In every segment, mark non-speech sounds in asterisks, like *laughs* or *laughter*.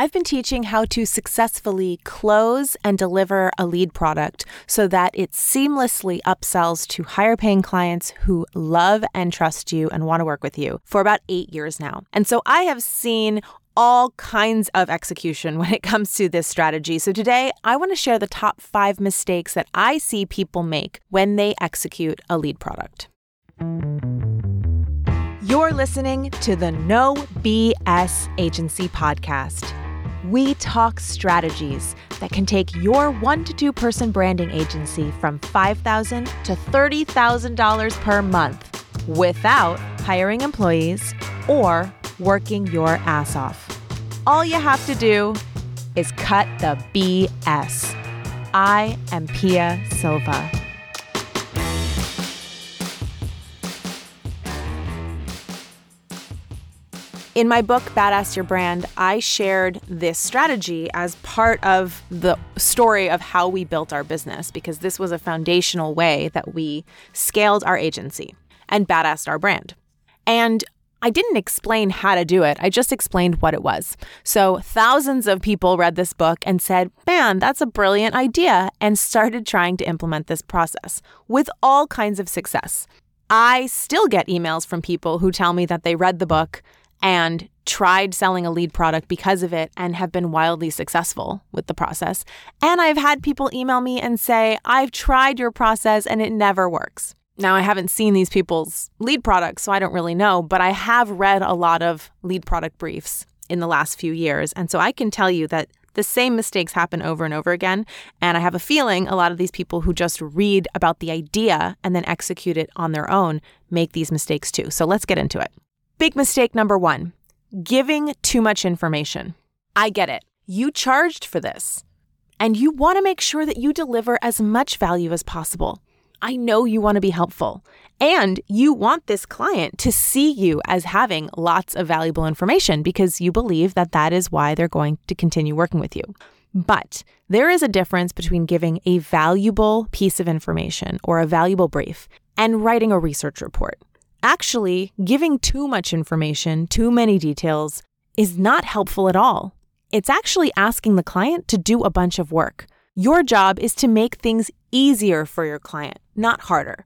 I've been teaching how to successfully close and deliver a lead product so that it seamlessly upsells to higher paying clients who love and trust you and want to work with you for about eight years now. And so I have seen all kinds of execution *laughs* when it comes to this strategy. So today, I want to share the top five mistakes that I see people make when they execute a lead product. You're listening to the No BS Agency Podcast. We talk strategies that can take your one to two person branding agency from 5,000 to $30,000 per month without hiring employees or working your ass off. All you have to do is cut the BS. I am Pia Silva. In my book, Badass Your Brand, I shared this strategy as part of the story of how we built our business because this was a foundational way that we scaled our agency and badassed our brand. And I didn't explain how to do it. I just explained what it was. So thousands of people read this book and said, man, that's a brilliant idea, and started trying to implement this process with all kinds of success. I still get emails from people who tell me that they read the book and tried selling a lead product because of it and have been wildly successful with the process. And I've had people email me and say, I've tried your process and it never works. Now, I haven't seen these people's lead products, so I don't really know, but I have read a lot of lead product briefs in the last few years. And so I can tell you that the same mistakes happen over and over again. And I have a feeling a lot of these people who just read about the idea and then execute it on their own make these mistakes too. So let's get into it. Big mistake number one giving too much information. I get it. You charged for this, and you want to make sure that you deliver as much value as possible. I know you want to be helpful, and you want this client to see you as having lots of valuable information because you believe that that is why they're going to continue working with you. But there is a difference between giving a valuable piece of information or a valuable brief and writing a research report. Actually, giving too much information, too many details, is not helpful at all. It's actually asking the client to do a bunch of work. Your job is to make things easier for your client, not harder.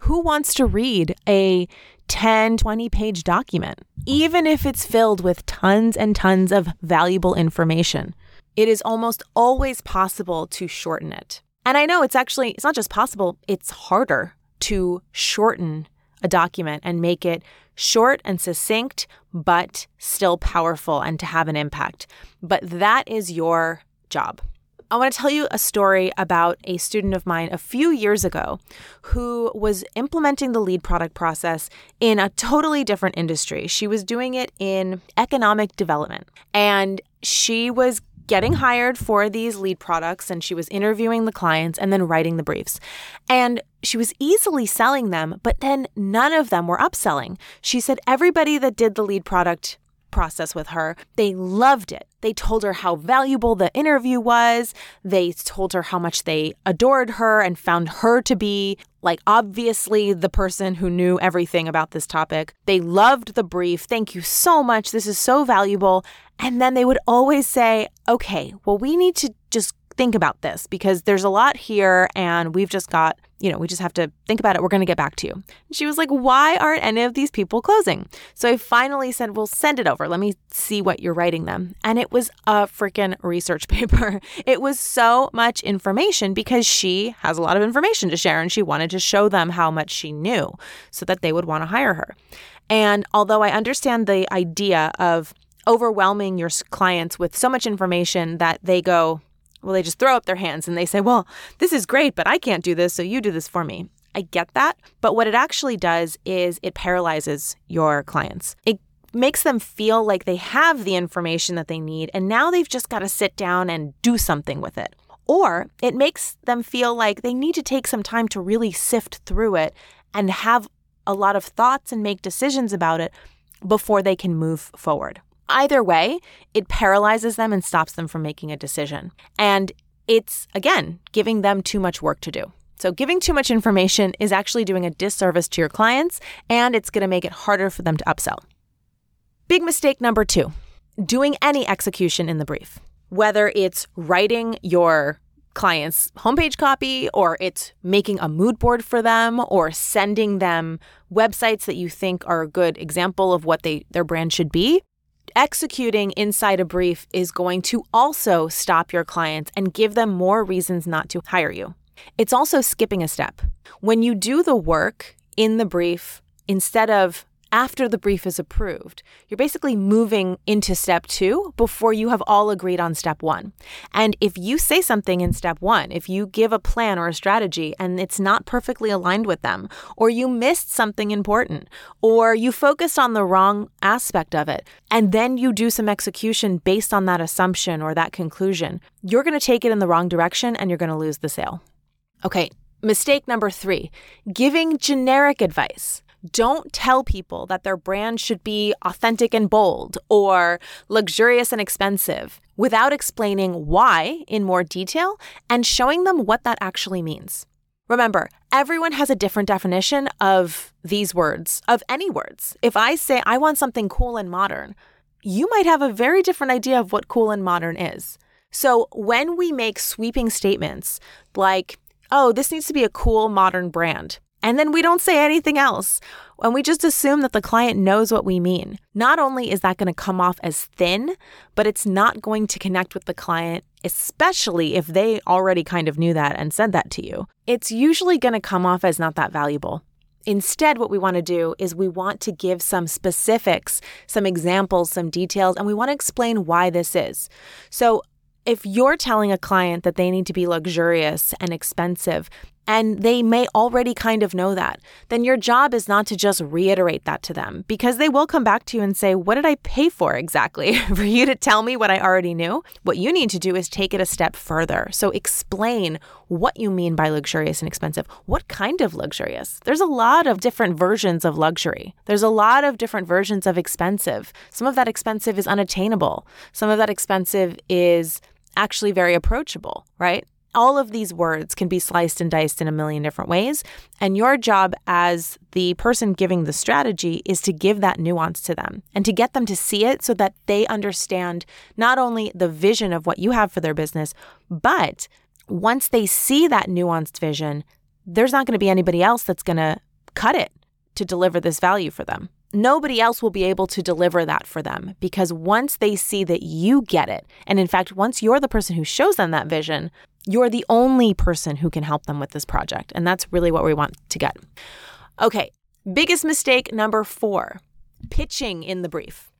Who wants to read a 10, 20 page document, even if it's filled with tons and tons of valuable information? It is almost always possible to shorten it. And I know it's actually, it's not just possible, it's harder to shorten a document and make it short and succinct, but still powerful and to have an impact. But that is your job. I want to tell you a story about a student of mine a few years ago who was implementing the lead product process in a totally different industry. She was doing it in economic development and she was getting hired for these lead products and she was interviewing the clients and then writing the briefs. And she was easily selling them, but then none of them were upselling. She said everybody that did the lead product process with her. They loved it. They told her how valuable the interview was. They told her how much they adored her and found her to be, like, obviously the person who knew everything about this topic. They loved the brief. Thank you so much. This is so valuable. And then they would always say, okay, well, we need to just think about this because there's a lot here and we've just got, you know, we just have to think about it. We're going to get back to you. And she was like, why aren't any of these people closing? So I finally said, well, send it over. Let me see what you're writing them. And it was a freaking research *laughs* paper. It was so much information because she has a lot of information to share and she wanted to show them how much she knew so that they would want to hire her. And although I understand the idea of overwhelming your clients with so much information that they go, well, they just throw up their hands and they say, Well, this is great, but I can't do this, so you do this for me. I get that. But what it actually does is it paralyzes your clients. It makes them feel like they have the information that they need, and now they've just got to sit down and do something with it. Or it makes them feel like they need to take some time to really sift through it and have a lot of thoughts and make decisions about it before they can move forward. Either way, it paralyzes them and stops them from making a decision. And it's, again, giving them too much work to do. So, giving too much information is actually doing a disservice to your clients, and it's going to make it harder for them to upsell. Big mistake number two doing any execution in the brief, whether it's writing your client's homepage copy or it's making a mood board for them or sending them websites that you think are a good example of what they their brand should be executing inside a brief is going to also stop your clients and give them more reasons not to hire you. It's also skipping a step. When you do the work in the brief, instead of after the brief is approved. You're basically moving into step two before you have all agreed on step one. And if you say something in step one, if you give a plan or a strategy and it's not perfectly aligned with them, or you missed something important, or you focused on the wrong aspect of it, and then you do some execution based on that assumption or that conclusion, you're going to take it in the wrong direction and you're going to lose the sale. Okay, mistake number three giving generic advice. Don't tell people that their brand should be authentic and bold or luxurious and expensive without explaining why in more detail and showing them what that actually means. Remember, everyone has a different definition of these words, of any words. If I say I want something cool and modern, you might have a very different idea of what cool and modern is. So when we make sweeping statements like, oh, this needs to be a cool modern brand, and then we don't say anything else. And we just assume that the client knows what we mean. Not only is that going to come off as thin, but it's not going to connect with the client, especially if they already kind of knew that and said that to you. It's usually going to come off as not that valuable. Instead, what we want to do is we want to give some specifics, some examples, some details, and we want to explain why this is. So, if you're telling a client that they need to be luxurious and expensive, and they may already kind of know that, then your job is not to just reiterate that to them because they will come back to you and say, What did I pay for exactly? *laughs* for you to tell me what I already knew? What you need to do is take it a step further. So explain what you mean by luxurious and expensive. What kind of luxurious? There's a lot of different versions of luxury, there's a lot of different versions of expensive. Some of that expensive is unattainable, some of that expensive is actually very approachable, right? All of these words can be sliced and diced in a million different ways. And your job as the person giving the strategy is to give that nuance to them and to get them to see it so that they understand not only the vision of what you have for their business, but once they see that nuanced vision, there's not going to be anybody else that's going to cut it to deliver this value for them. Nobody else will be able to deliver that for them because once they see that you get it, and in fact, once you're the person who shows them that vision, you're the only person who can help them with this project. And that's really what we want to get. Okay, biggest mistake number four pitching in the brief.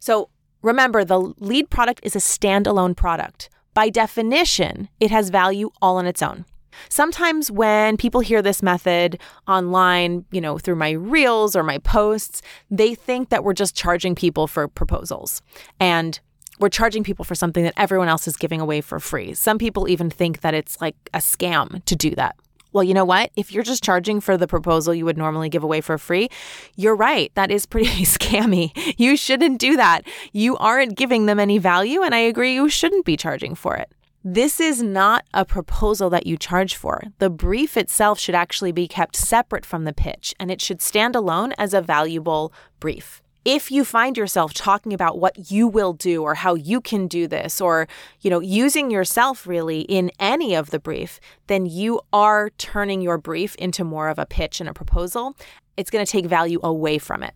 So remember, the lead product is a standalone product. By definition, it has value all on its own. Sometimes when people hear this method online, you know, through my reels or my posts, they think that we're just charging people for proposals. And we're charging people for something that everyone else is giving away for free. Some people even think that it's like a scam to do that. Well, you know what? If you're just charging for the proposal you would normally give away for free, you're right. That is pretty *laughs* scammy. You shouldn't do that. You aren't giving them any value, and I agree you shouldn't be charging for it. This is not a proposal that you charge for. The brief itself should actually be kept separate from the pitch, and it should stand alone as a valuable brief if you find yourself talking about what you will do or how you can do this or you know using yourself really in any of the brief then you are turning your brief into more of a pitch and a proposal. It's going to take value away from it.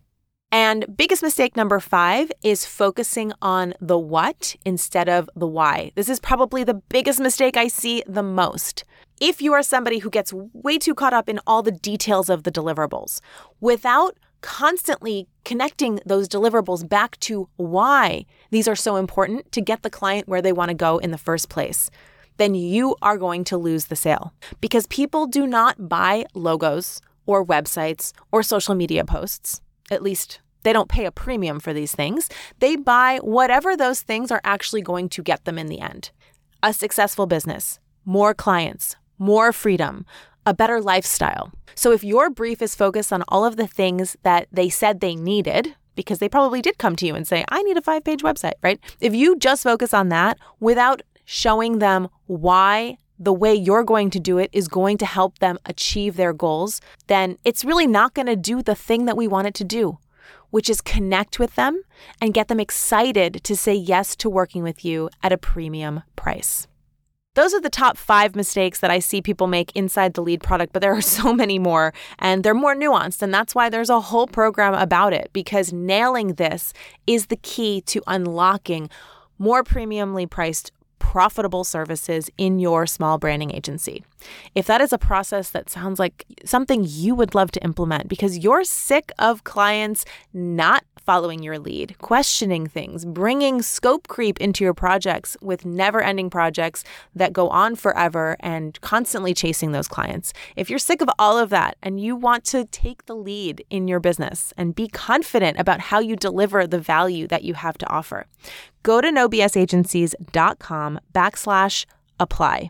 And biggest mistake number 5 is focusing on the what instead of the why. This is probably the biggest mistake i see the most. If you are somebody who gets way too caught up in all the details of the deliverables without constantly connecting those deliverables back to why these are so important to get the client where they want to go in the first place, then you are going to lose the sale because people do not buy logos or websites or social media posts. At least they don't pay a premium for these things. They buy whatever those things are actually going to get them in the end a successful business, more clients, more freedom, a better lifestyle. So if your brief is focused on all of the things that they said they needed, because they probably did come to you and say, I need a five page website, right? If you just focus on that without showing them why the way you're going to do it is going to help them achieve their goals, then it's really not going to do the thing that we want it to do. which is connect with them and get them excited to say yes to working with you at a premium price. Those are the top five mistakes that I see people make inside the lead product, but there are *laughs* so many more and they're more nuanced. And that's why there's a whole program about it because nailing this is the key to unlocking more premiumly priced profitable services in your small branding agency. If that is a process that sounds like something you would love to implement because you're sick of clients not following your lead, questioning things, bringing scope creep into your projects with never ending projects that go on forever and constantly chasing those clients. If you're sick of all of that and you want to take the lead in your business and be confident about how you deliver the value that you have to offer, go to nobsagencies.com backslash apply.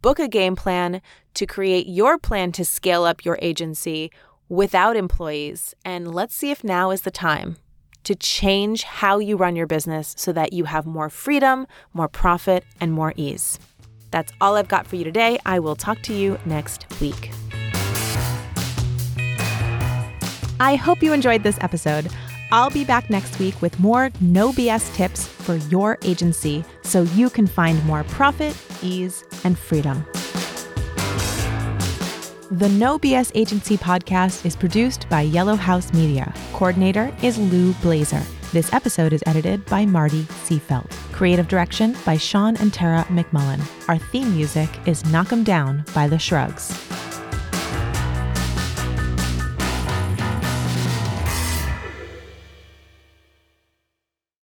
Book a game plan to create your plan to scale up your agency without employees. And let's see if now is the time to change how you run your business so that you have more freedom, more profit, and more ease. That's all I've got for you today. I will talk to you next week. I hope you enjoyed this episode. I'll be back next week with more no BS tips for your agency so you can find more profit, ease, and freedom. The No BS Agency podcast is produced by Yellow House Media. Coordinator is Lou Blazer. This episode is edited by Marty Seafelt. Creative direction by Sean and Tara McMullen. Our theme music is Knock 'em Down by The Shrugs.